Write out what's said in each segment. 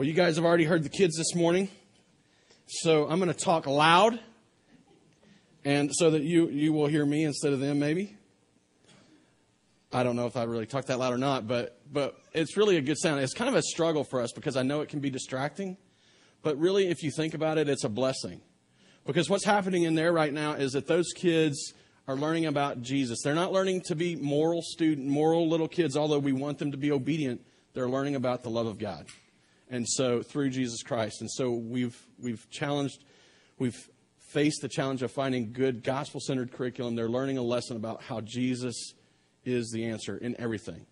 Well, you guys have already heard the kids this morning, so I'm going to talk loud, and so that you you will hear me instead of them, maybe. I don't know if I really talk that loud or not, but but it's really a good sound. It's kind of a struggle for us because I know it can be distracting, but really, if you think about it, it's a blessing. Because what's happening in there right now is that those kids are learning about Jesus. They're not learning to be moral student, moral little kids, although we want them to be obedient. They're learning about the love of God. And so through Jesus Christ. And so we've we've challenged we've faced the challenge of finding good gospel centered curriculum. They're learning a lesson about how Jesus is the answer in everything.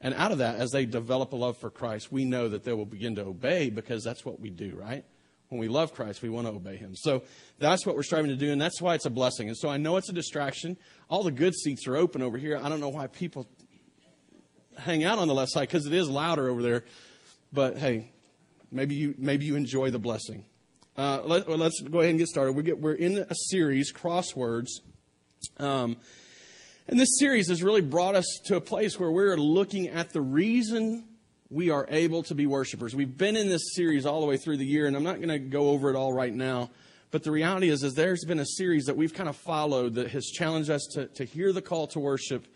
And out of that, as they develop a love for Christ, we know that they will begin to obey because that's what we do, right? When we love Christ, we want to obey Him. So that's what we're striving to do, and that's why it's a blessing. And so I know it's a distraction. All the good seats are open over here. I don't know why people hang out on the left side because it is louder over there. But hey, maybe you maybe you enjoy the blessing. Uh, let, us go ahead and get started. We get, we're in a series, crosswords. Um, and this series has really brought us to a place where we're looking at the reason we are able to be worshipers. We've been in this series all the way through the year, and I'm not going to go over it all right now. But the reality is, is there's been a series that we've kind of followed that has challenged us to, to hear the call to worship,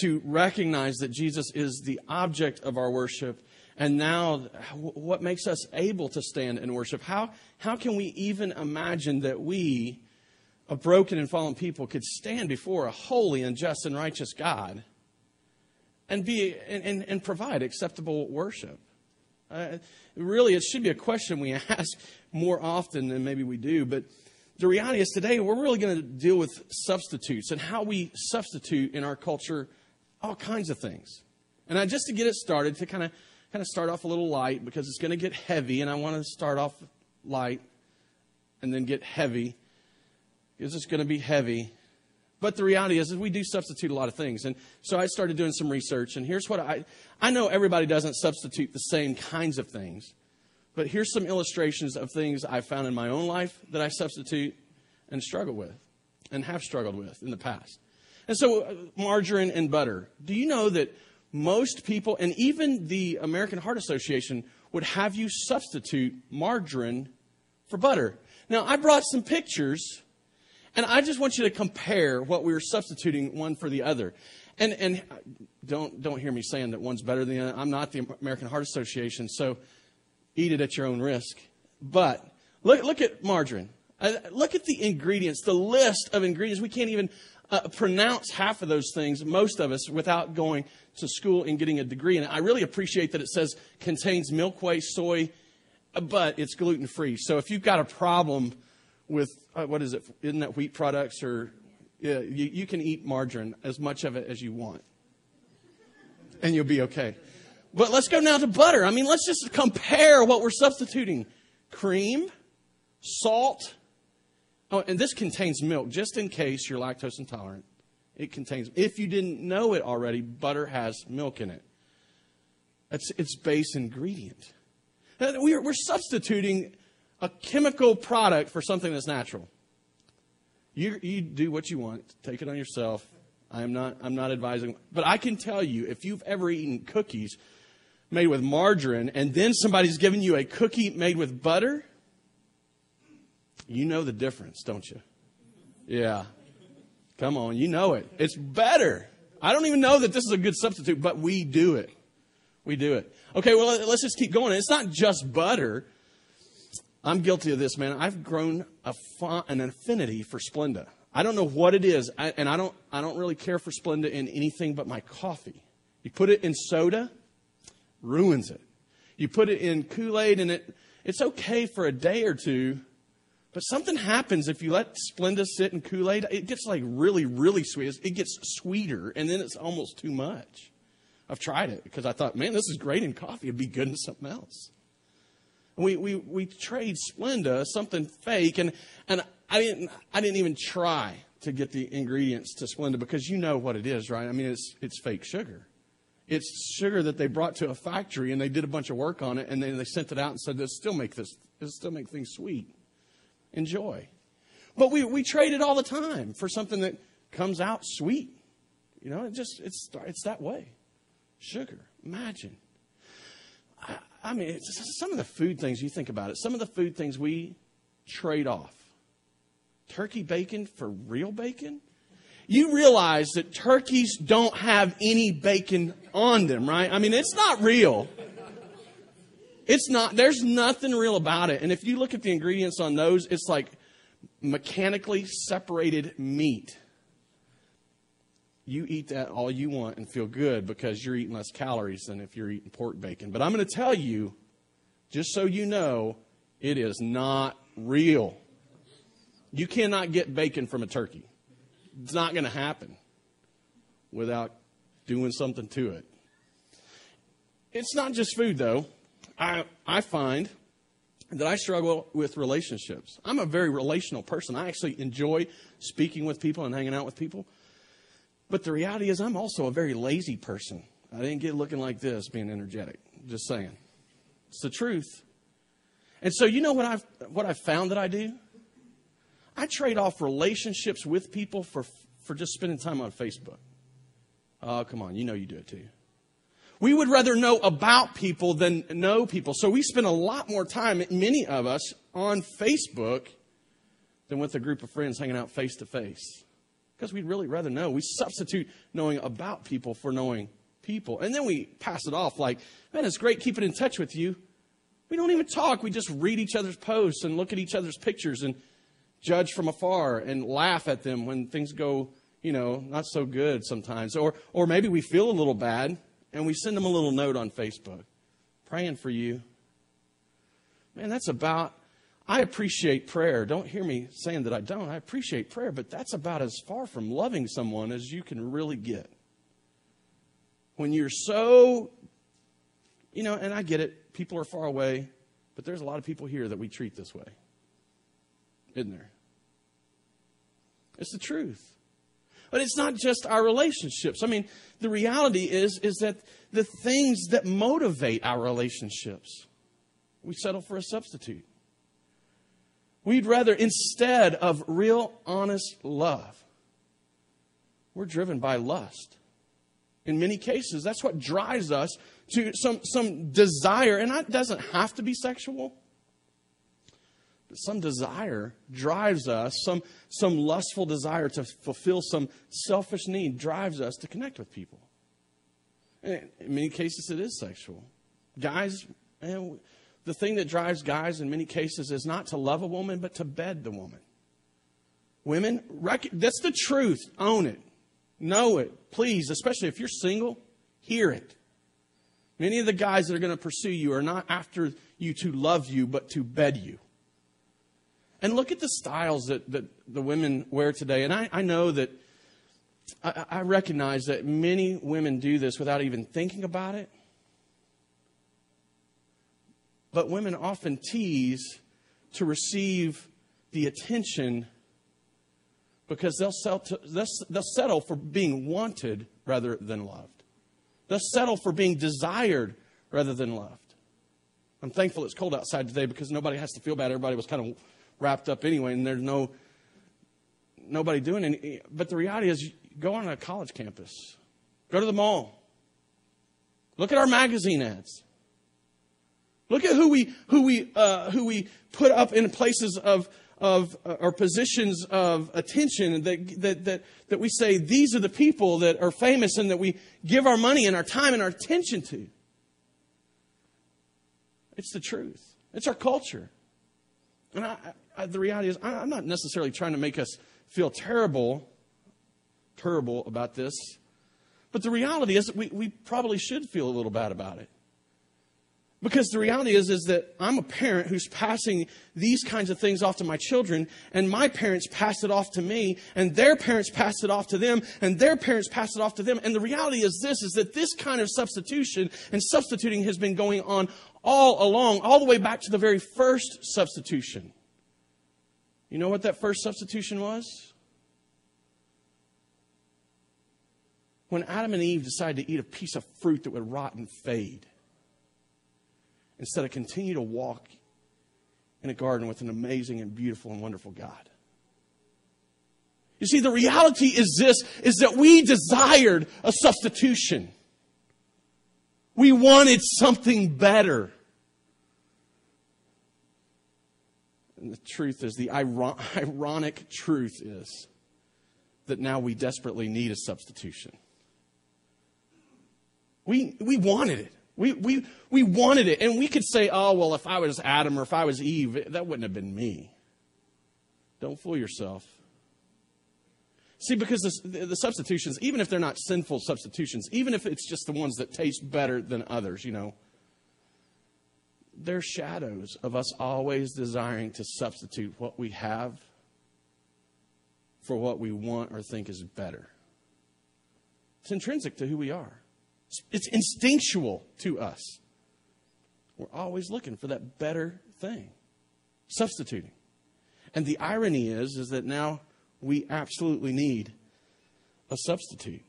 to recognize that Jesus is the object of our worship, and now what makes us able to stand and worship. How, how can we even imagine that we a broken and fallen people could stand before a holy and just and righteous God and be and, and, and provide acceptable worship. Uh, really, it should be a question we ask more often than maybe we do. But the reality is today we're really going to deal with substitutes and how we substitute in our culture all kinds of things. And I, just to get it started, to kind of kind of start off a little light because it's going to get heavy, and I want to start off light and then get heavy because it's going to be heavy. But the reality is, is we do substitute a lot of things. And so I started doing some research, and here's what I I know everybody doesn't substitute the same kinds of things, but here's some illustrations of things I found in my own life that I substitute and struggle with, and have struggled with in the past. And so, uh, margarine and butter. Do you know that most people, and even the American Heart Association, would have you substitute margarine for butter? Now, I brought some pictures and I just want you to compare what we were substituting one for the other. And, and don't, don't hear me saying that one's better than the other. I'm not the American Heart Association, so eat it at your own risk. But look, look at margarine. Uh, look at the ingredients, the list of ingredients. We can't even uh, pronounce half of those things, most of us, without going to school and getting a degree. And I really appreciate that it says contains milk, whey, soy, but it's gluten free. So if you've got a problem with uh, what is it? Isn't that wheat products or yeah, you, you can eat margarine as much of it as you want, and you'll be okay. But let's go now to butter. I mean, let's just compare what we're substituting: cream, salt. Oh, and this contains milk, just in case you're lactose intolerant. It contains. If you didn't know it already, butter has milk in it. That's its base ingredient. We're, we're substituting a chemical product for something that's natural. You, you do what you want, take it on yourself. I am not, I'm not advising. But I can tell you, if you've ever eaten cookies made with margarine and then somebody's given you a cookie made with butter, you know the difference, don't you? Yeah. Come on, you know it. It's better. I don't even know that this is a good substitute, but we do it. We do it. Okay, well, let's just keep going. It's not just butter. I'm guilty of this, man. I've grown a, an affinity for Splenda. I don't know what it is, I, and I don't, I don't really care for Splenda in anything but my coffee. You put it in soda, ruins it. You put it in Kool Aid, and it, it's okay for a day or two, but something happens if you let Splenda sit in Kool Aid. It gets like really, really sweet. It gets sweeter, and then it's almost too much. I've tried it because I thought, man, this is great in coffee. It'd be good in something else we, we, we trade Splenda, something fake, and, and I, didn't, I didn't even try to get the ingredients to Splenda because you know what it is, right? I mean, it's, it's fake sugar. It's sugar that they brought to a factory and they did a bunch of work on it and then they sent it out and said, this still make this, this still make things sweet. Enjoy. But we, we trade it all the time for something that comes out sweet. You know, it just, it's, it's that way. Sugar. Imagine. I mean, some of the food things, you think about it, some of the food things we trade off. Turkey bacon for real bacon? You realize that turkeys don't have any bacon on them, right? I mean, it's not real. It's not, there's nothing real about it. And if you look at the ingredients on those, it's like mechanically separated meat. You eat that all you want and feel good because you're eating less calories than if you're eating pork bacon. But I'm going to tell you, just so you know, it is not real. You cannot get bacon from a turkey. It's not going to happen without doing something to it. It's not just food, though. I, I find that I struggle with relationships. I'm a very relational person. I actually enjoy speaking with people and hanging out with people. But the reality is, I'm also a very lazy person. I didn't get looking like this being energetic. Just saying. It's the truth. And so, you know what I've, what I've found that I do? I trade off relationships with people for, for just spending time on Facebook. Oh, come on. You know you do it too. We would rather know about people than know people. So we spend a lot more time, many of us, on Facebook than with a group of friends hanging out face to face. Because we'd really rather know. We substitute knowing about people for knowing people. And then we pass it off like, man, it's great keeping in touch with you. We don't even talk. We just read each other's posts and look at each other's pictures and judge from afar and laugh at them when things go, you know, not so good sometimes. Or, or maybe we feel a little bad and we send them a little note on Facebook praying for you. Man, that's about, I appreciate prayer. Don't hear me saying that I don't. I appreciate prayer, but that's about as far from loving someone as you can really get. When you're so, you know, and I get it, people are far away, but there's a lot of people here that we treat this way. Isn't there? It's the truth. But it's not just our relationships. I mean, the reality is, is that the things that motivate our relationships, we settle for a substitute. We'd rather, instead of real, honest love, we're driven by lust. In many cases, that's what drives us to some, some desire, and that doesn't have to be sexual some desire drives us, some, some lustful desire to fulfill some selfish need drives us to connect with people. And in many cases, it is sexual. Guys, man, the thing that drives guys in many cases is not to love a woman, but to bed the woman. Women, rec- that's the truth. Own it. Know it. Please, especially if you're single, hear it. Many of the guys that are going to pursue you are not after you to love you, but to bed you. And look at the styles that, that the women wear today. And I, I know that I, I recognize that many women do this without even thinking about it. But women often tease to receive the attention because they'll, sell to, they'll, they'll settle for being wanted rather than loved. They'll settle for being desired rather than loved. I'm thankful it's cold outside today because nobody has to feel bad. Everybody was kind of wrapped up anyway, and there's no nobody doing any. But the reality is, go on a college campus, go to the mall, look at our magazine ads. Look at who we who we uh, who we put up in places of of uh, or positions of attention that, that that that we say these are the people that are famous and that we give our money and our time and our attention to. It's the truth. It's our culture. And I, I, the reality is, I, I'm not necessarily trying to make us feel terrible, terrible about this. But the reality is, we, we probably should feel a little bad about it. Because the reality is, is that I'm a parent who's passing these kinds of things off to my children, and my parents pass it off to me, and their parents pass it off to them, and their parents pass it off to them. And the reality is this, is that this kind of substitution and substituting has been going on all along, all the way back to the very first substitution. You know what that first substitution was? When Adam and Eve decided to eat a piece of fruit that would rot and fade, instead of continue to walk in a garden with an amazing and beautiful and wonderful God. You see, the reality is this, is that we desired a substitution. We wanted something better. And the truth is, the ironic truth is that now we desperately need a substitution. We, we wanted it. We, we, we wanted it. And we could say, oh, well, if I was Adam or if I was Eve, that wouldn't have been me. Don't fool yourself. See, because the, the, substitutions, even if they're not sinful substitutions, even if it's just the ones that taste better than others, you know, they're shadows of us always desiring to substitute what we have for what we want or think is better. It's intrinsic to who we are, it's instinctual to us. We're always looking for that better thing, substituting. And the irony is, is that now we absolutely need a substitute.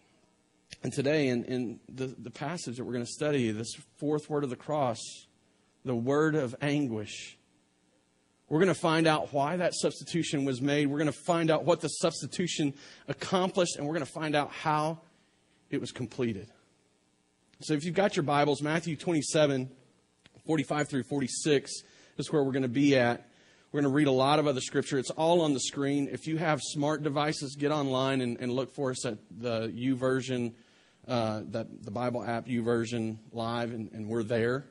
And today, in, in the, the passage that we're going to study, this fourth word of the cross, the word of anguish, we're going to find out why that substitution was made. We're going to find out what the substitution accomplished, and we're going to find out how it was completed. So, if you've got your Bibles, Matthew 27, 45 through 46 is where we're going to be at. We're going to read a lot of other scripture. It's all on the screen. If you have smart devices, get online and, and look for us at the YouVersion, uh, that the Bible app YouVersion live, and, and we're there.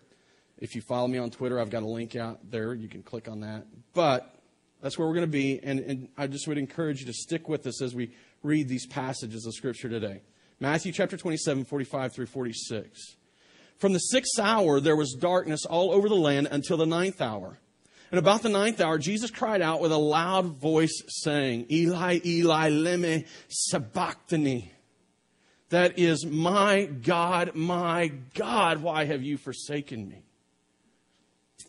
If you follow me on Twitter, I've got a link out there. You can click on that. But that's where we're going to be, and, and I just would encourage you to stick with us as we read these passages of Scripture today. Matthew chapter 27, 45 through 46. From the sixth hour, there was darkness all over the land until the ninth hour. And about the ninth hour, Jesus cried out with a loud voice, saying, Eli, Eli, lema sabachthani. That is, my God, my God, why have you forsaken me?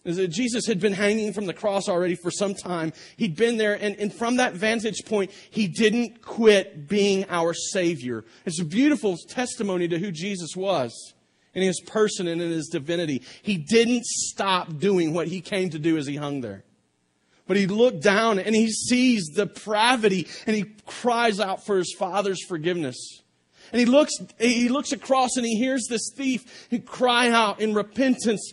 Jesus had been hanging from the cross already for some time. He'd been there, and, and, from that vantage point, he didn't quit being our Savior. It's a beautiful testimony to who Jesus was in his person and in his divinity. He didn't stop doing what he came to do as he hung there. But he looked down and he sees depravity and he cries out for his father's forgiveness. And he looks, he looks across and he hears this thief he cry out in repentance,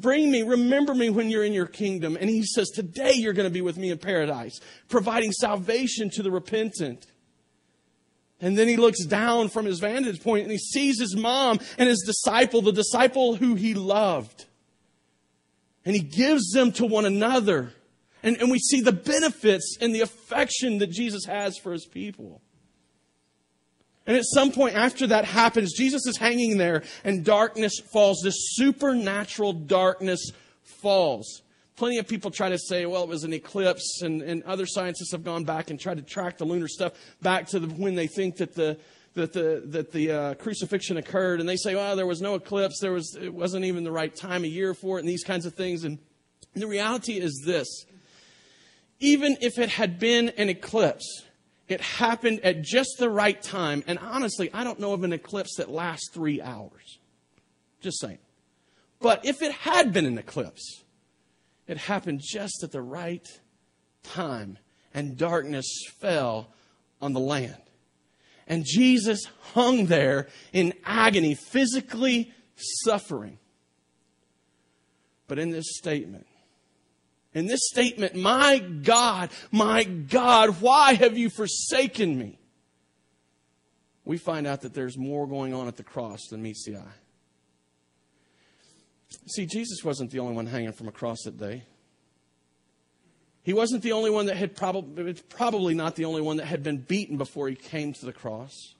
bring me, remember me when you're in your kingdom. And he says, today you're going to be with me in paradise, providing salvation to the repentant. And then he looks down from his vantage point and he sees his mom and his disciple, the disciple who he loved. And he gives them to one another. And, and we see the benefits and the affection that Jesus has for his people. And at some point after that happens, Jesus is hanging there and darkness falls. This supernatural darkness falls plenty of people try to say, well, it was an eclipse, and, and other scientists have gone back and tried to track the lunar stuff back to the, when they think that the that the that the uh, crucifixion occurred, and they say, well, there was no eclipse, there was it wasn't even the right time of year for it, and these kinds of things. And the reality is this: even if it had been an eclipse, it happened at just the right time. And honestly, I don't know of an eclipse that lasts three hours. Just saying. But if it had been an eclipse, it happened just at the right time, and darkness fell on the land. And Jesus hung there in agony, physically suffering. But in this statement, in this statement, my God, my God, why have you forsaken me? We find out that there's more going on at the cross than meets the eye. See, Jesus wasn't the only one hanging from a cross that day. He wasn't the only one that had probably, probably not the only one that had been beaten before he came to the cross.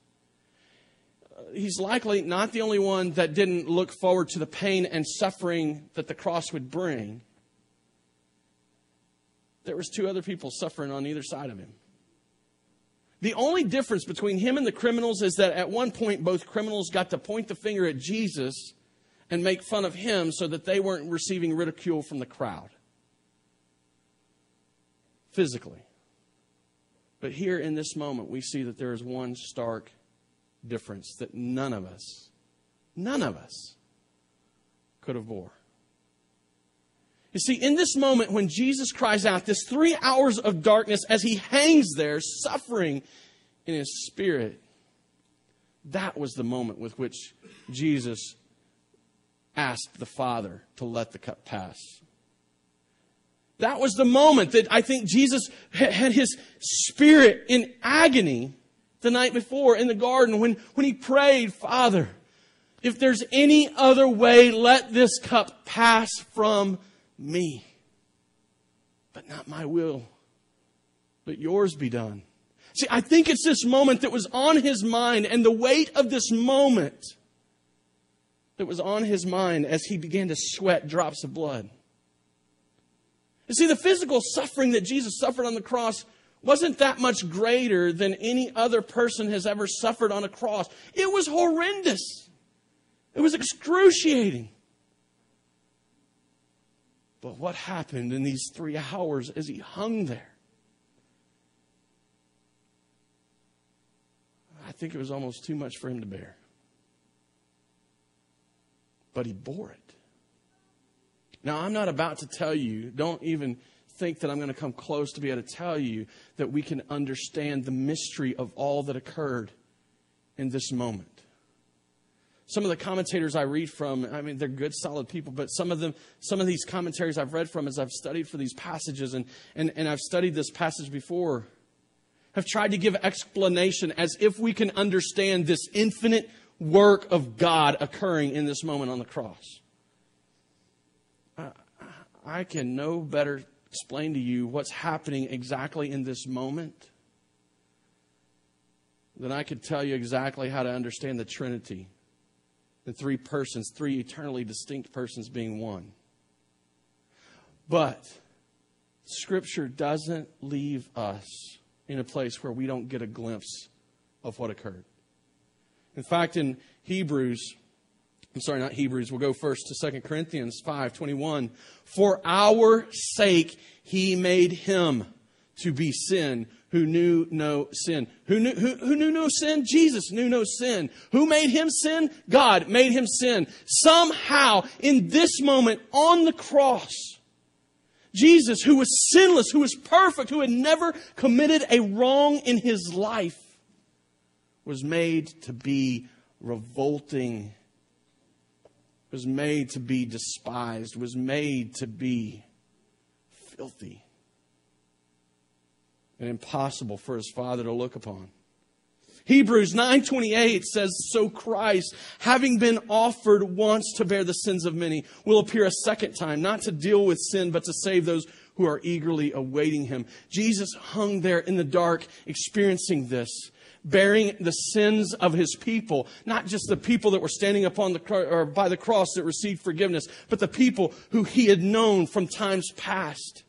He's likely not the only one that didn't look forward to the pain and suffering that the cross would bring. There was two other people suffering on either side of him. The only difference between him and the criminals is that at one point both criminals got to point the finger at Jesus and make fun of him so that they weren't receiving ridicule from the crowd physically. But here in this moment, we see that there is one stark difference that none of us, none of us could have bore. You see, in this moment when Jesus cries out, this three hours of darkness as he hangs there suffering in his spirit, that was the moment with which Jesus asked the Father to let the cup pass. That was the moment that I think Jesus had his spirit in agony the night before in the garden when, when he prayed, Father, if there's any other way, let this cup pass from me. But not my will, but yours be done. See, I think it's this moment that was on his mind and the weight of this moment that was on his mind as he began to sweat drops of blood. You see, the physical suffering that Jesus suffered on the cross wasn't that much greater than any other person has ever suffered on a cross. It was horrendous. It was excruciating. But what happened in these three hours as he hung there? I think it was almost too much for him to bear. But he bore it. Now, I'm not about to tell you, don't even think that I'm going to come close to be able to tell you that we can understand the mystery of all that occurred in this moment. Some of the commentators I read from, I mean, they're good, solid people, but some of them, some of these commentaries I've read from as I've studied for these passages, and, and, and I've studied this passage before, have tried to give explanation as if we can understand this infinite work of God occurring in this moment on the cross. I can no better explain to you what's happening exactly in this moment than I could tell you exactly how to understand the Trinity. The three persons, three eternally distinct persons being one. But Scripture doesn't leave us in a place where we don't get a glimpse of what occurred. In fact, in Hebrews, I'm sorry, not Hebrews. We'll go first to 2 Corinthians 5:21. For our sake he made him to be sin who knew no sin. Who knew, who, who knew no sin? Jesus knew no sin. Who made him sin? God made him sin. Somehow, in this moment on the cross, Jesus, who was sinless, who was perfect, who had never committed a wrong in his life, was made to be revolting was made to be despised, was made to be filthy and impossible for his father to look upon. Hebrews 9:28 says so Christ having been offered once to bear the sins of many will appear a second time not to deal with sin but to save those who are eagerly awaiting him. Jesus hung there in the dark experiencing this bearing the sins of his people, not just the people that were standing upon the or by the cross that received forgiveness, but the people who he had known from times past.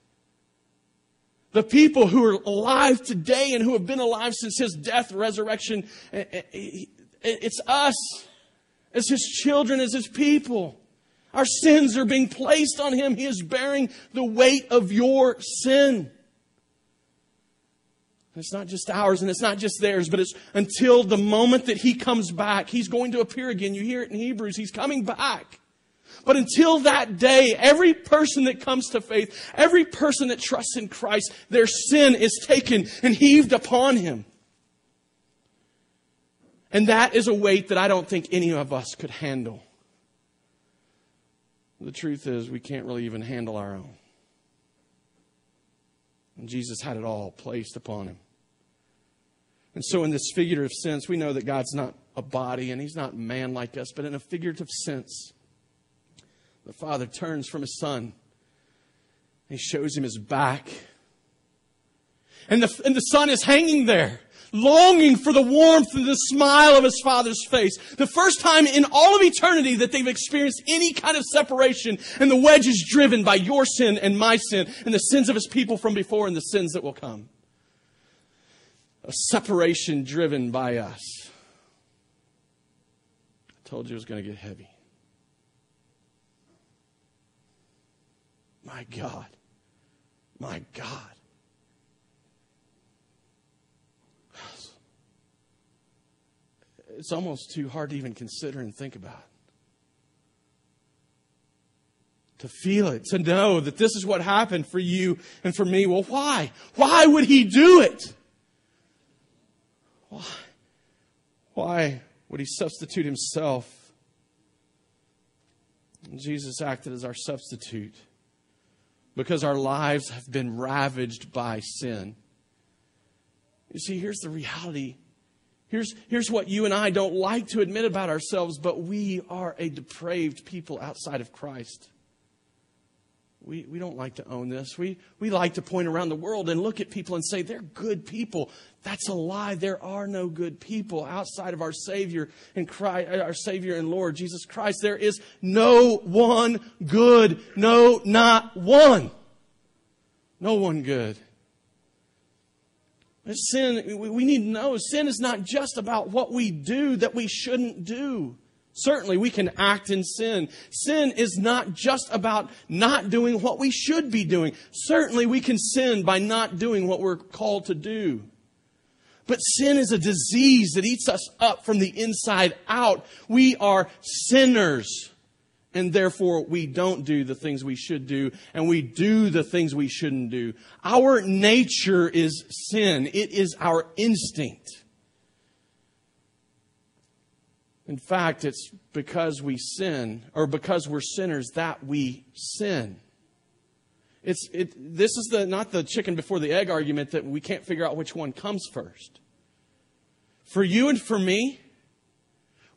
The people who are alive today and who have been alive since his death, resurrection. Eh, eh, eh, it's us as his children, as his people. Our sins are being placed on him. He is bearing the weight of your sin. It's not just ours and it's not just theirs, but it's until the moment that He comes back. He's going to appear again. You hear it in Hebrews. He's coming back. But until that day, every person that comes to faith, every person that trusts in Christ, their sin is taken and heaved upon him. And that is a weight that I don't think any of us could handle. The truth is, we can't really even handle our own. And Jesus had it all placed upon him. And so, in this figurative sense, we know that God's not a body and He's not man like us, but in a figurative sense, the Father turns from His Son. He shows him his back. And the, and the Son is hanging there, longing for the warmth and the smile of his Father's face. The first time in all of eternity that they've experienced any kind of separation, and the wedge is driven by your sin and my sin, and the sins of his people from before and the sins that will come a separation driven by us. I told you it was going to get heavy. My God. My God. It's almost too hard to even consider and think about. To feel it, to know that this is what happened for you and for me. Well, why? Why would he do it? Why? Why would he substitute himself? Jesus acted as our substitute because our lives have been ravaged by sin. You see, here's the reality. Here's, here's what you and I don't like to admit about ourselves, but we are a depraved people outside of Christ. We, we don't like to own this. We, we like to point around the world and look at people and say, they're good people. That's a lie. There are no good people outside of our Savior and Christ, uh, our Savior and Lord Jesus Christ. There is no one good. No, not one. No one good. Sin, we need to know sin is not just about what we do that we shouldn't do. Certainly, we can act in sin. Sin is not just about not doing what we should be doing. Certainly, we can sin by not doing what we're called to do. But sin is a disease that eats us up from the inside out. We are sinners. And therefore, we don't do the things we should do, and we do the things we shouldn't do. Our nature is sin. It is our instinct. In fact, it's because we sin, or because we're sinners, that we sin. It's, it, this is the, not the chicken before the egg argument that we can't figure out which one comes first. For you and for me,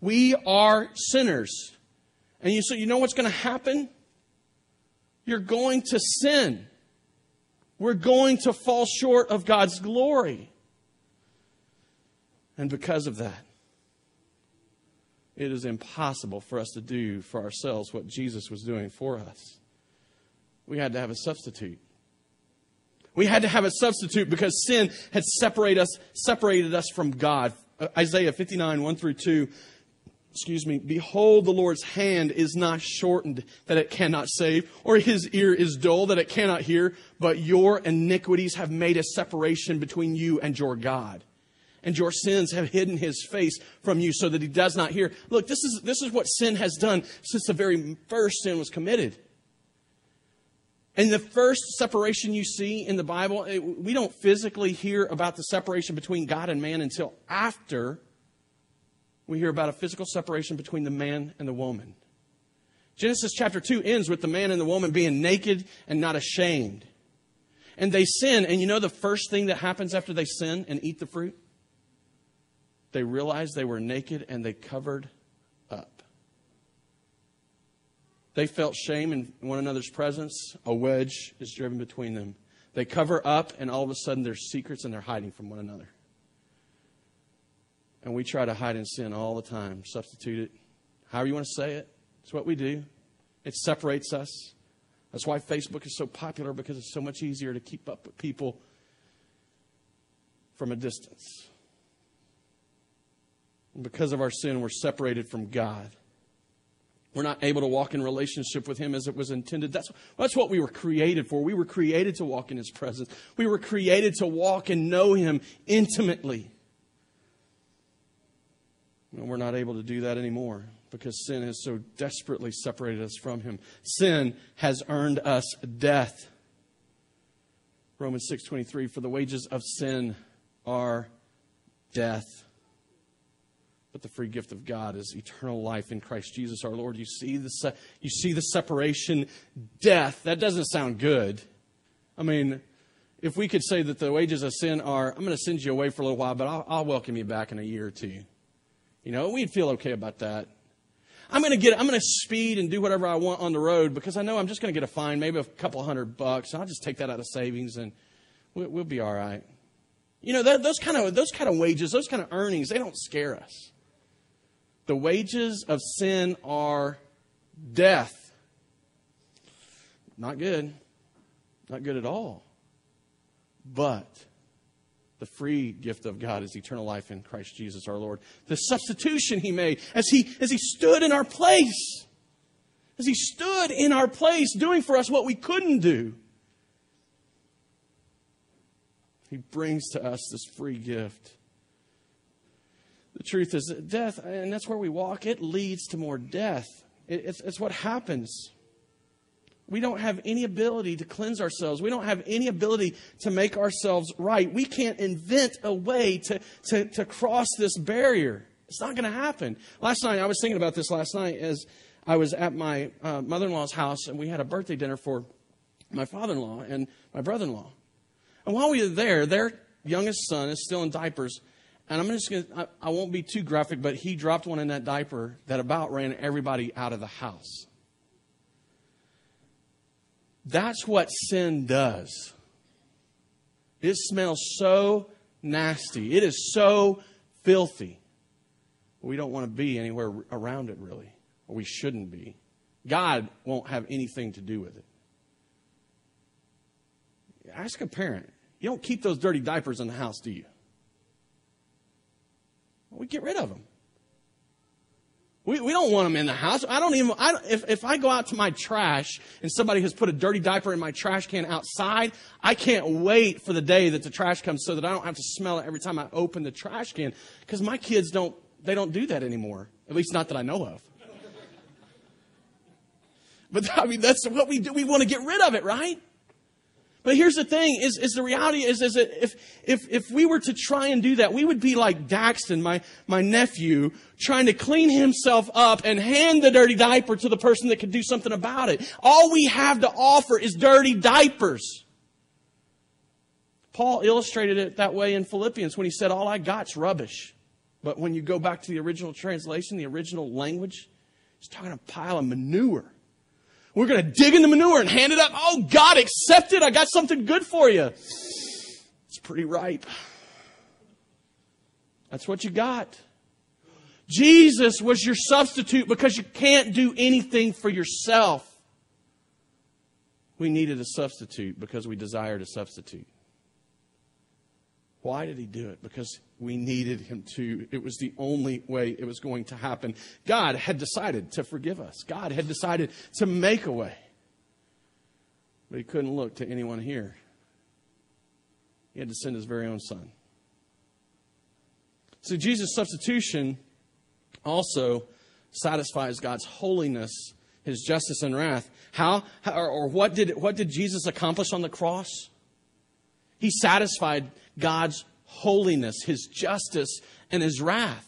we are sinners. And you, so you know what's going to happen? You're going to sin. We're going to fall short of God's glory. And because of that, it is impossible for us to do for ourselves what Jesus was doing for us. We had to have a substitute. We had to have a substitute because sin had separated us, separated us from God. Uh, Isaiah 59, 1 through 2. Excuse me. Behold, the Lord's hand is not shortened that it cannot save, or his ear is dull that it cannot hear, but your iniquities have made a separation between you and your God and your sins have hidden his face from you so that he does not hear. Look, this is, this is what sin has done since the very first sin was committed. And the first separation you see in the Bible, it, we don't physically hear about the separation between God and man until after we hear about a physical separation between the man and the woman. Genesis chapter 2 ends with the man and the woman being naked and not ashamed. And they sin, and you know the first thing that happens after they sin and eat the fruit? They realized they were naked and they covered up. They felt shame in one another's presence. A wedge is driven between them. They cover up, and all of a sudden there's secrets and they're hiding from one another. And we try to hide in sin all the time, substitute it, however you want to say it. It's what we do. It separates us. That's why Facebook is so popular because it's so much easier to keep up with people from a distance because of our sin, we're separated from God. We're not able to walk in relationship with Him as it was intended. That's, that's what we were created for. We were created to walk in His presence. We were created to walk and know Him intimately. And we're not able to do that anymore because sin has so desperately separated us from Him. Sin has earned us death. Romans 6:23 for the wages of sin are death but the free gift of God is eternal life in Christ Jesus our Lord. You see the, se- you see the separation, death. That doesn't sound good. I mean, if we could say that the wages of sin are, I'm going to send you away for a little while, but I'll, I'll welcome you back in a year or two. You know, we'd feel okay about that. I'm going to get, I'm going to speed and do whatever I want on the road because I know I'm just going to get a fine, maybe a couple hundred bucks, I'll just take that out of savings and we'll, we'll be all right. You know, that, those kind of, those kind of wages, those kind of earnings, they don't scare us. The wages of sin are death. Not good. Not good at all. But the free gift of God is eternal life in Christ Jesus our Lord. The substitution he made as he, as he stood in our place. As he stood in our place doing for us what we couldn't do. He brings to us this free gift. The truth is that death, and that's where we walk, it leads to more death. It's, it's what happens. We don't have any ability to cleanse ourselves. We don't have any ability to make ourselves right. We can't invent a way to, to, to cross this barrier. It's not going to happen. Last night, I was thinking about this last night as I was at my uh, mother in law's house and we had a birthday dinner for my father in law and my brother in law. And while we were there, their youngest son is still in diapers. And I'm just going to, I won't be too graphic, but he dropped one in that diaper that about ran everybody out of the house. That's what sin does. It smells so nasty. It is so filthy. We don't want to be anywhere around it, really, or we shouldn't be. God won't have anything to do with it. Ask a parent. You don't keep those dirty diapers in the house, do you? We get rid of them. We, we don't want them in the house. I don't even, I, if, if I go out to my trash and somebody has put a dirty diaper in my trash can outside, I can't wait for the day that the trash comes so that I don't have to smell it every time I open the trash can. Because my kids don't, they don't do that anymore. At least not that I know of. But I mean, that's what we do. We want to get rid of it, right? But here's the thing: is, is the reality is, is that if if if we were to try and do that, we would be like Daxton, my my nephew, trying to clean himself up and hand the dirty diaper to the person that could do something about it. All we have to offer is dirty diapers. Paul illustrated it that way in Philippians when he said, "All I got's rubbish." But when you go back to the original translation, the original language, he's talking a pile of manure. We're going to dig in the manure and hand it up. Oh, God, accept it. I got something good for you. It's pretty ripe. That's what you got. Jesus was your substitute because you can't do anything for yourself. We needed a substitute because we desired a substitute. Why did he do it? Because we needed him to. It was the only way it was going to happen. God had decided to forgive us, God had decided to make a way. But he couldn't look to anyone here. He had to send his very own son. So Jesus' substitution also satisfies God's holiness, his justice and wrath. How, or what did, what did Jesus accomplish on the cross? He satisfied God's holiness, his justice, and his wrath.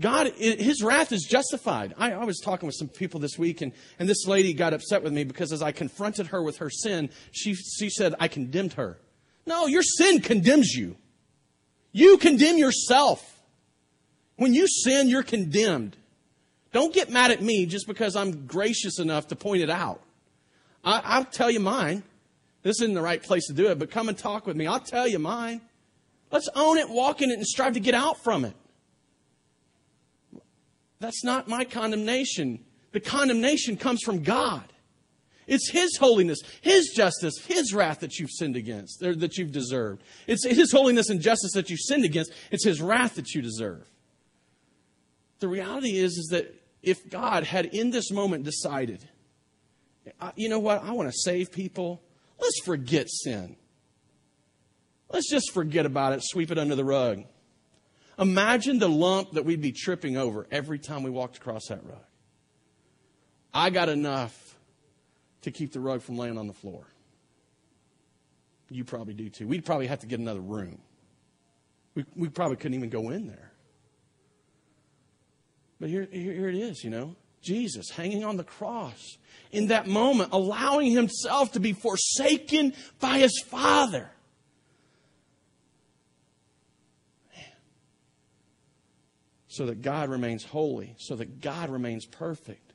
God, his wrath is justified. I, I, was talking with some people this week, and, and this lady got upset with me because as I confronted her with her sin, she, she said, I condemned her. No, your sin condemns you. You condemn yourself. When you sin, you're condemned. Don't get mad at me just because I'm gracious enough to point it out. I, I'll tell you mine. This isn't the right place to do it, but come and talk with me. I'll tell you mine. Let's own it, walk in it, and strive to get out from it. That's not my condemnation. The condemnation comes from God. It's His holiness, His justice, His wrath that you've sinned against, or that you've deserved. It's His holiness and justice that you've sinned against. It's His wrath that you deserve. The reality is, is that if God had in this moment decided, you know what, I want to save people, let's forget sin. Let's just forget about it, sweep it under the rug. Imagine the lump that we'd be tripping over every time we walked across that rug. I got enough to keep the rug from laying on the floor. You probably do too. We'd probably have to get another room. We, we probably couldn't even go in there. But here, here, here it is, you know. Jesus hanging on the cross in that moment, allowing himself to be forsaken by his Father. so that God remains holy, so that God remains perfect,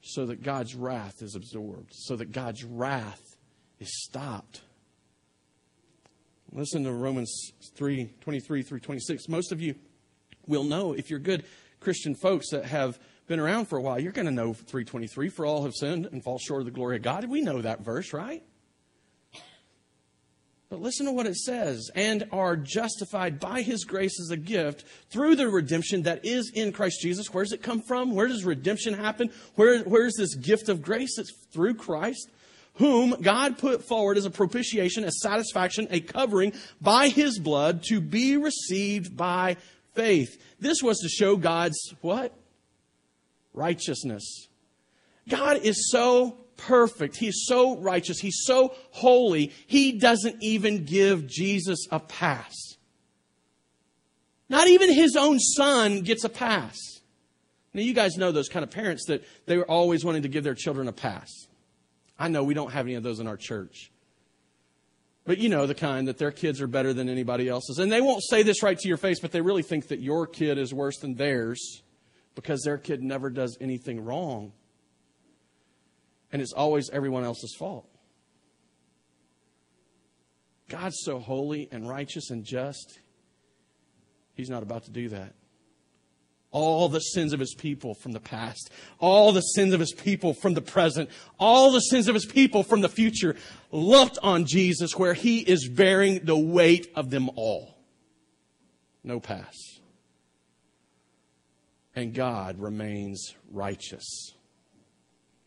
so that God's wrath is absorbed, so that God's wrath is stopped. Listen to Romans 3 23 through 26. Most of you will know, if you're good Christian folks that have been around for a while, you're going to know 323 for all have sinned and fall short of the glory of God. We know that verse, right? But listen to what it says and are justified by his grace as a gift through the redemption that is in Christ Jesus. Where does it come from? Where does redemption happen? Where, where's this gift of grace? It's through Christ, whom God put forward as a propitiation, a satisfaction, a covering by his blood to be received by faith. This was to show God's what? Righteousness. God is so perfect. He's so righteous. He's so holy. He doesn't even give Jesus a pass. Not even his own son gets a pass. Now, you guys know those kind of parents that they were always wanting to give their children a pass. I know we don't have any of those in our church. But you know the kind that their kids are better than anybody else's. And they won't say this right to your face, but they really think that your kid is worse than theirs because their kid never does anything wrong. And it's always everyone else's fault. God's so holy and righteous and just, He's not about to do that all the sins of his people from the past, all the sins of his people from the present, all the sins of his people from the future, lumped on Jesus where he is bearing the weight of them all. No pass. And God remains righteous.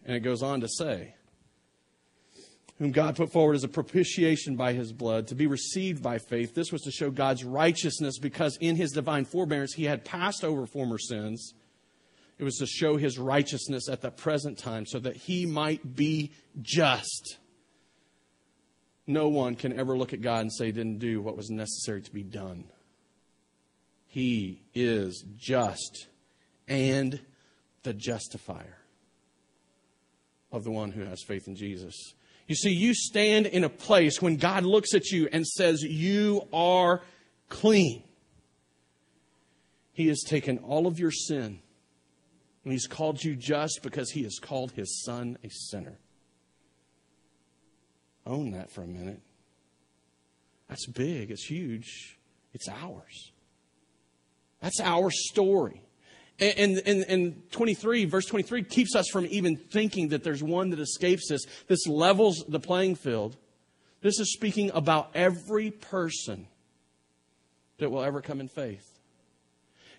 And it goes on to say, whom God put forward as a propitiation by his blood to be received by faith. This was to show God's righteousness because in his divine forbearance he had passed over former sins. It was to show his righteousness at the present time so that he might be just. No one can ever look at God and say, he didn't do what was necessary to be done. He is just and the justifier of the one who has faith in Jesus. You see, you stand in a place when God looks at you and says, You are clean. He has taken all of your sin and He's called you just because He has called His Son a sinner. Own that for a minute. That's big, it's huge, it's ours. That's our story. And, and, and 23, verse 23 keeps us from even thinking that there's one that escapes this. This levels the playing field. This is speaking about every person that will ever come in faith.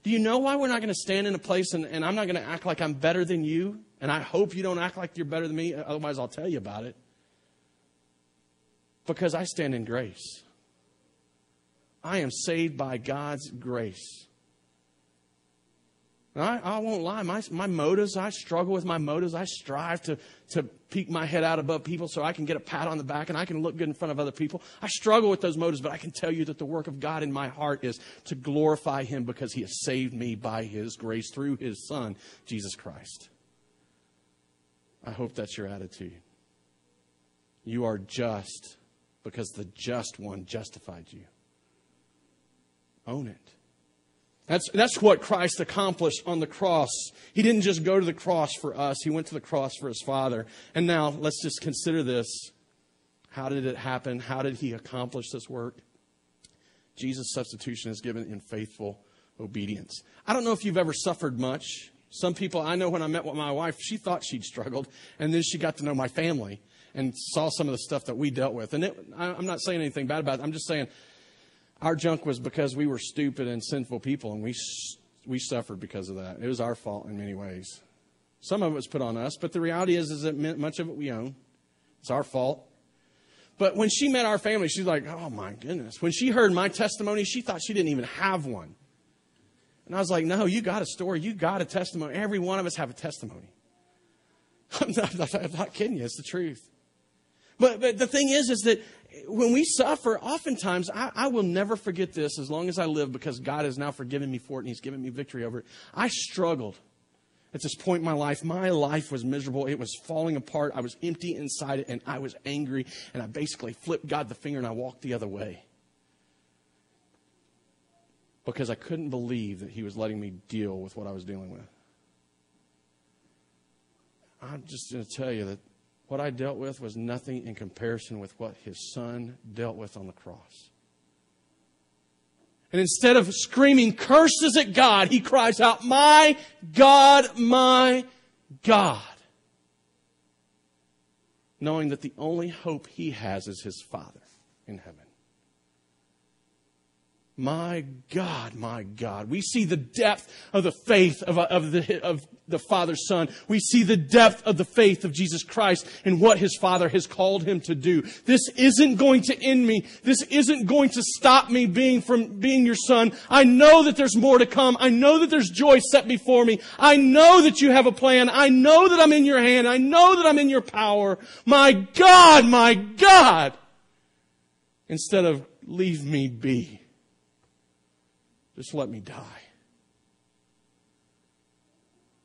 Do you know why we're not going to stand in a place and, and I'm not going to act like I'm better than you? And I hope you don't act like you're better than me, otherwise, I'll tell you about it. Because I stand in grace. I am saved by God's grace. I, I won't lie. My, my motives, I struggle with my motives. I strive to, to peek my head out above people so I can get a pat on the back and I can look good in front of other people. I struggle with those motives, but I can tell you that the work of God in my heart is to glorify Him because He has saved me by His grace through His Son, Jesus Christ. I hope that's your attitude. You are just because the just one justified you. Own it. That's, that's what Christ accomplished on the cross. He didn't just go to the cross for us, He went to the cross for His Father. And now let's just consider this. How did it happen? How did He accomplish this work? Jesus' substitution is given in faithful obedience. I don't know if you've ever suffered much. Some people, I know when I met with my wife, she thought she'd struggled, and then she got to know my family and saw some of the stuff that we dealt with. And it, I'm not saying anything bad about it. I'm just saying our junk was because we were stupid and sinful people, and we, we suffered because of that. It was our fault in many ways. Some of it was put on us, but the reality is, is that much of it we own. It's our fault. But when she met our family, she's like, oh my goodness. When she heard my testimony, she thought she didn't even have one. And I was like, no, you got a story. You got a testimony. Every one of us have a testimony. I'm not, I'm not kidding you. It's the truth. But, but the thing is, is that when we suffer, oftentimes, I, I, will never forget this as long as I live because God has now forgiven me for it and He's given me victory over it. I struggled at this point in my life. My life was miserable. It was falling apart. I was empty inside it and I was angry. And I basically flipped God the finger and I walked the other way because I couldn't believe that He was letting me deal with what I was dealing with. I'm just going to tell you that what I dealt with was nothing in comparison with what his son dealt with on the cross. And instead of screaming curses at God, he cries out, My God, my God. Knowing that the only hope he has is his Father in heaven. My God, my God. We see the depth of the faith of, of, the, of the Father's Son. We see the depth of the faith of Jesus Christ and what His Father has called Him to do. This isn't going to end me. This isn't going to stop me being from being your son. I know that there's more to come. I know that there's joy set before me. I know that you have a plan. I know that I'm in your hand. I know that I'm in your power. My God, my God. Instead of leave me be. Just let me die.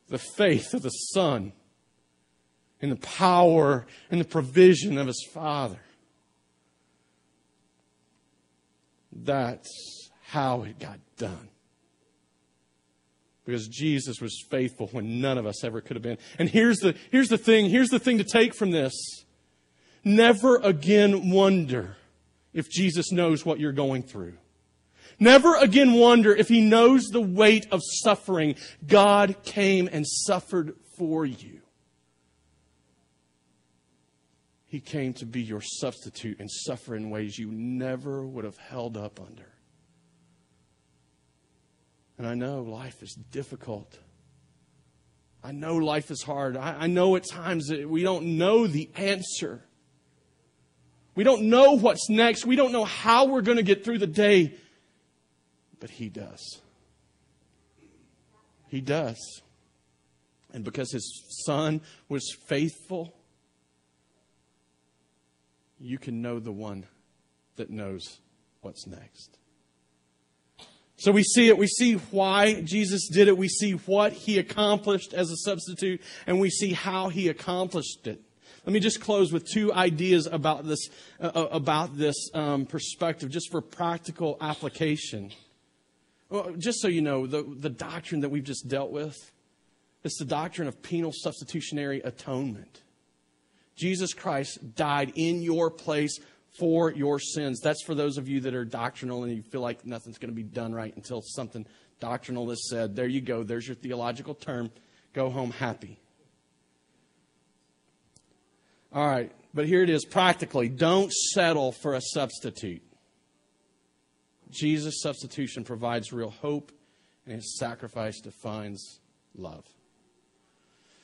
The faith of the Son and the power and the provision of his Father. That's how it got done. Because Jesus was faithful when none of us ever could have been. And here's the, here's the thing, here's the thing to take from this. Never again wonder if Jesus knows what you're going through. Never again wonder if he knows the weight of suffering. God came and suffered for you. He came to be your substitute and suffer in ways you never would have held up under. And I know life is difficult. I know life is hard. I, I, know at times that we don't know the answer. We don't know what's next. We don't know how we're going to get through the day. But He does. He does. And because His Son was faithful, you can know the one that knows what's next. So we see it. We see why Jesus did it. We see what he accomplished as a substitute, and we see how he accomplished it. Let me just close with two ideas about this, uh, uh about this um, perspective, just for practical application. Well, just so you know, the, the doctrine that we've just dealt with, it's the doctrine of penal substitutionary atonement. Jesus Christ died in your place for your sins. That's for those of you that are doctrinal and you feel like nothing's going to be done right until something doctrinal is said. There you go. There's your theological term. Go home happy. All right, but here it is practically. Don't settle for a substitute. Jesus' substitution provides real hope, and his sacrifice defines love.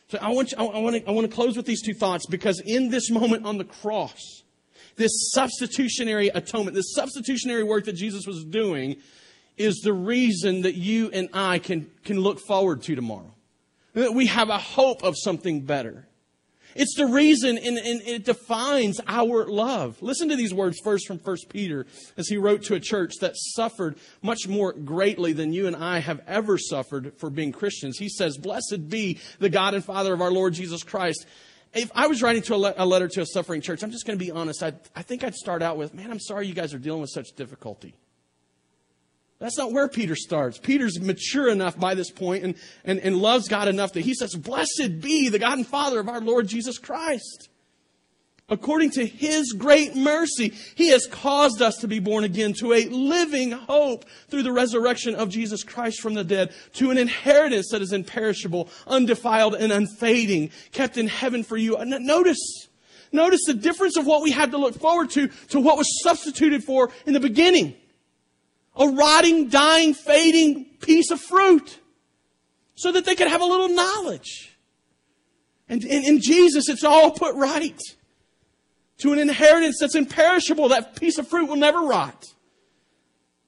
So I want, you, I, want to, I want to close with these two thoughts because in this moment on the cross, this substitutionary atonement, this substitutionary work that Jesus was doing, is the reason that you and I can, can look forward to tomorrow. That we have a hope of something better. It's the reason and, and, it defines our love. Listen to these words first from 1 Peter as he wrote to a church that suffered much more greatly than you and I have ever suffered for being Christians. He says, Blessed be the God and Father of our Lord Jesus Christ. If I was writing to a, le- a letter to a suffering church, I'm just going to be honest. i I think I'd start out with, Man, I'm sorry you guys are dealing with such difficulty. That's not where Peter starts. Peter's mature enough by this point and, and, and loves God enough that he says, Blessed be the God and Father of our Lord Jesus Christ. According to his great mercy, he has caused us to be born again to a living hope through the resurrection of Jesus Christ from the dead, to an inheritance that is imperishable, undefiled, and unfading, kept in heaven for you. Notice, notice the difference of what we had to look forward to to what was substituted for in the beginning a rotting, dying, fading piece of fruit so that they could have a little knowledge. And in, Jesus, it's all put right to an inheritance that's imperishable. That piece of fruit will never rot.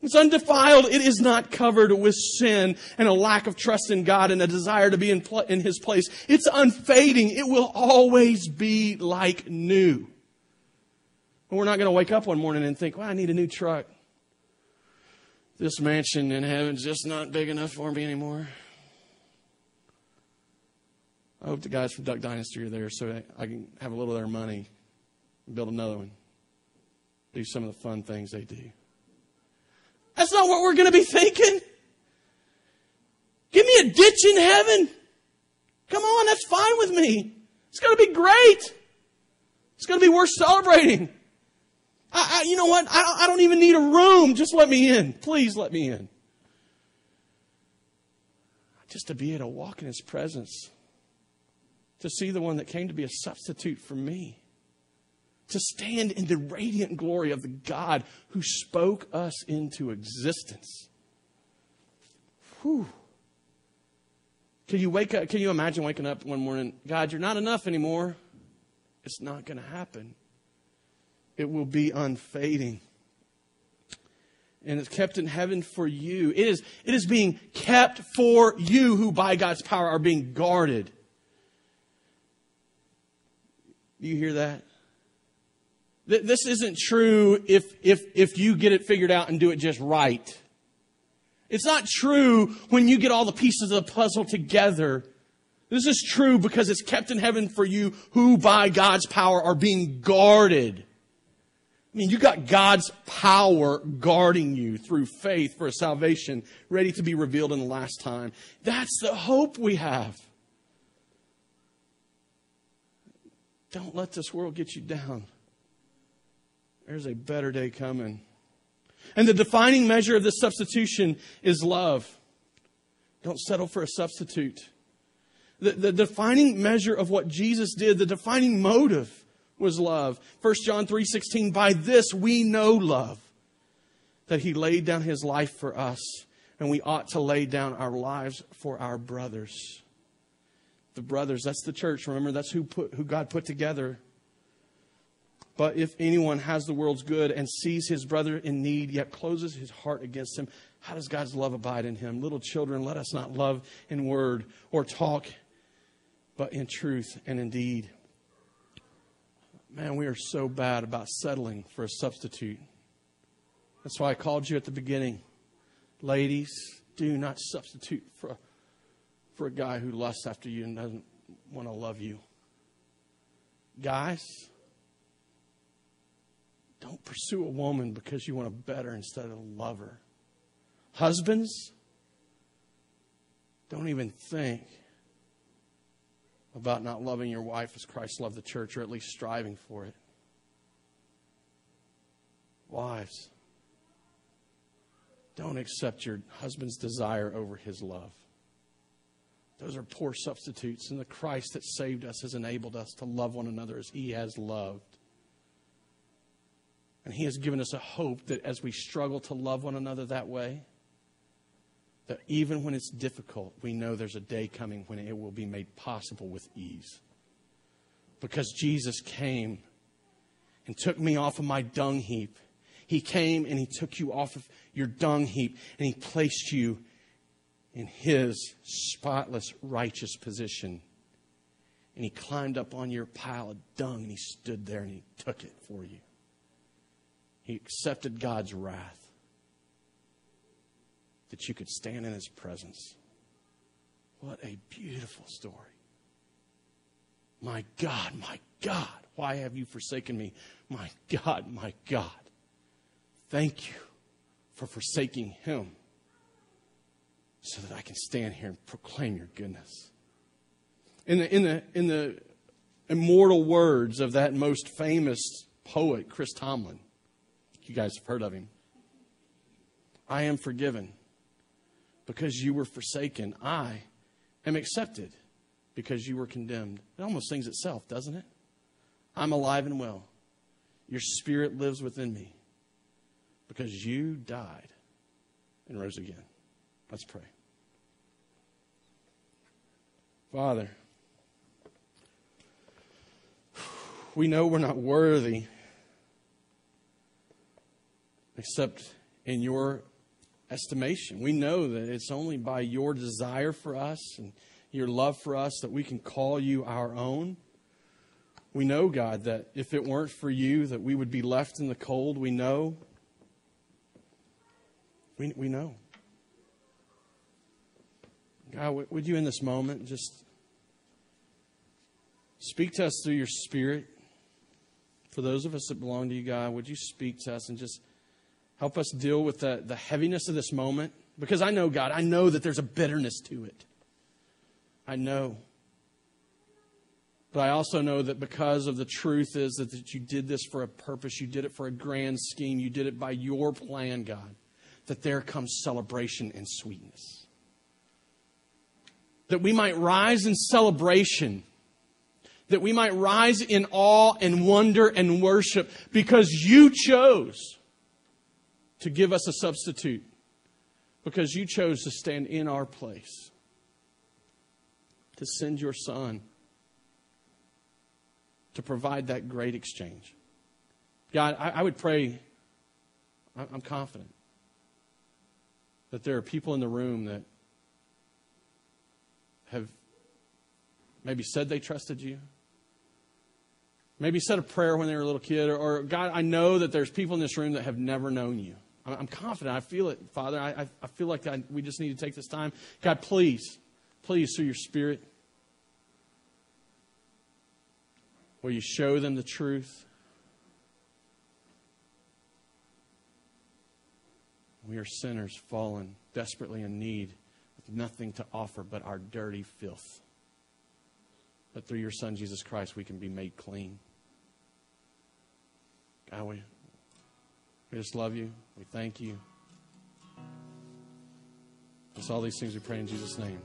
It's undefiled. It is not covered with sin and a lack of trust in God and a desire to be in, pl- in His place. It's unfading. It will always be like new. And we're not going to wake up one morning and think, well, I need a new truck this mansion in heaven's just not big enough for me anymore. I hope the guys from Duck Dynasty are there so I can have a little of their money and build another one. Do some of the fun things they do. That's not what we're going to be thinking. Give me a ditch in heaven. Come on, that's fine with me. It's going to be great. It's going to be worth celebrating. I, I, you know what? I, I don't even need a room. Just let me in. Please let me in. Just to be able to walk in His presence, to see the one that came to be a substitute for me, to stand in the radiant glory of the God who spoke us into existence. Whew. Can you wake up? Can you imagine waking up one morning? God, you're not enough anymore. It's not going to happen it will be unfading. And it's kept in heaven for you. It is, it is being kept for you who by God's power are being guarded. Do you hear that? This isn't true if, if, if you get it figured out and do it just right. It's not true when you get all the pieces of the puzzle together This is true because it's kept in heaven for you who by God's power are being guarded. I mean, you got God's power guarding you through faith for salvation ready to be revealed in the last time. That's the hope we have. Don't let this world get you down. There's a better day coming. And the defining measure of this substitution is love. Don't settle for a substitute. The, the defining measure of what Jesus did, the defining motive was love. 1 John 3:16 by this we know love that he laid down his life for us and we ought to lay down our lives for our brothers. The brothers, that's the church. Remember that's who put who God put together. But if anyone has the world's good and sees his brother in need yet closes his heart against him, how does God's love abide in him? Little children, let us not love in word or talk but in truth and in deed. Man, we are so bad about settling for a substitute. That's why I called you at the beginning. Ladies, do not substitute for, for a guy who lusts after you and doesn't want to love you. Guys, don't pursue a woman because you want to better instead of love her. Husbands, don't even think about not loving your wife as Christ loved the church, or at least striving for it. Wives, don't accept your husband's desire over his love. Those are poor substitutes, and the Christ that saved us has enabled us to love one another as he has loved. And he has given us a hope that as we struggle to love one another that way, that even when it's difficult, we know there's a day coming when it will be made possible with ease. Because Jesus came and took me off of my dung heap. He came and He took you off of your dung heap and He placed you in His spotless, righteous position. And He climbed up on your pile of dung and He stood there and He took it for you. He accepted God's wrath that you could stand in his presence. What a beautiful story. My God, my God, why have you forsaken me? My God, my God, thank you for forsaking him so that I can stand here and proclaim your goodness. In the, in the, in the immortal words of that most famous poet, Chris Tomlin, you guys have heard of him. I am forgiven because you were forsaken. I am accepted because you were condemned. It almost sings itself, doesn't it? I'm alive and well. Your spirit lives within me because you died and rose again. Let's pray. Father, we know we're not worthy except in your estimation. We know that it's only by your desire for us and your love for us that we can call you our own. We know, God, that if it weren't for you, that we would be left in the cold. We know. We, we know. God, would you in this moment just speak to us through your Spirit? For those of us that belong to you, God, would you speak to us and just Help us deal with the, the heaviness of this moment. Because I know, God, I know that there's a bitterness to it. I know. But I also know that because of the truth is that, that you did this for a purpose, you did it for a grand scheme, you did it by your plan, God, that there comes celebration and sweetness. That we might rise in celebration that we might rise in awe and wonder and worship because you chose to give us a substitute because you chose to stand in our place, to send your son to provide that great exchange. God, I, I would pray, I'm confident that there are people in the room that have maybe said they trusted you, maybe said a prayer when they were a little kid, or, or God, I know that there's people in this room that have never known you. I'm confident. I feel it, Father. I, I feel like I, we just need to take this time. God, please, please, through your Spirit, Will you show them the truth? We are sinners, fallen, desperately in need, with nothing to offer but our dirty filth. But through your Son, Jesus Christ, we can be made clean. God, we, we just love you. We thank you. It's all these things we pray in Jesus' name.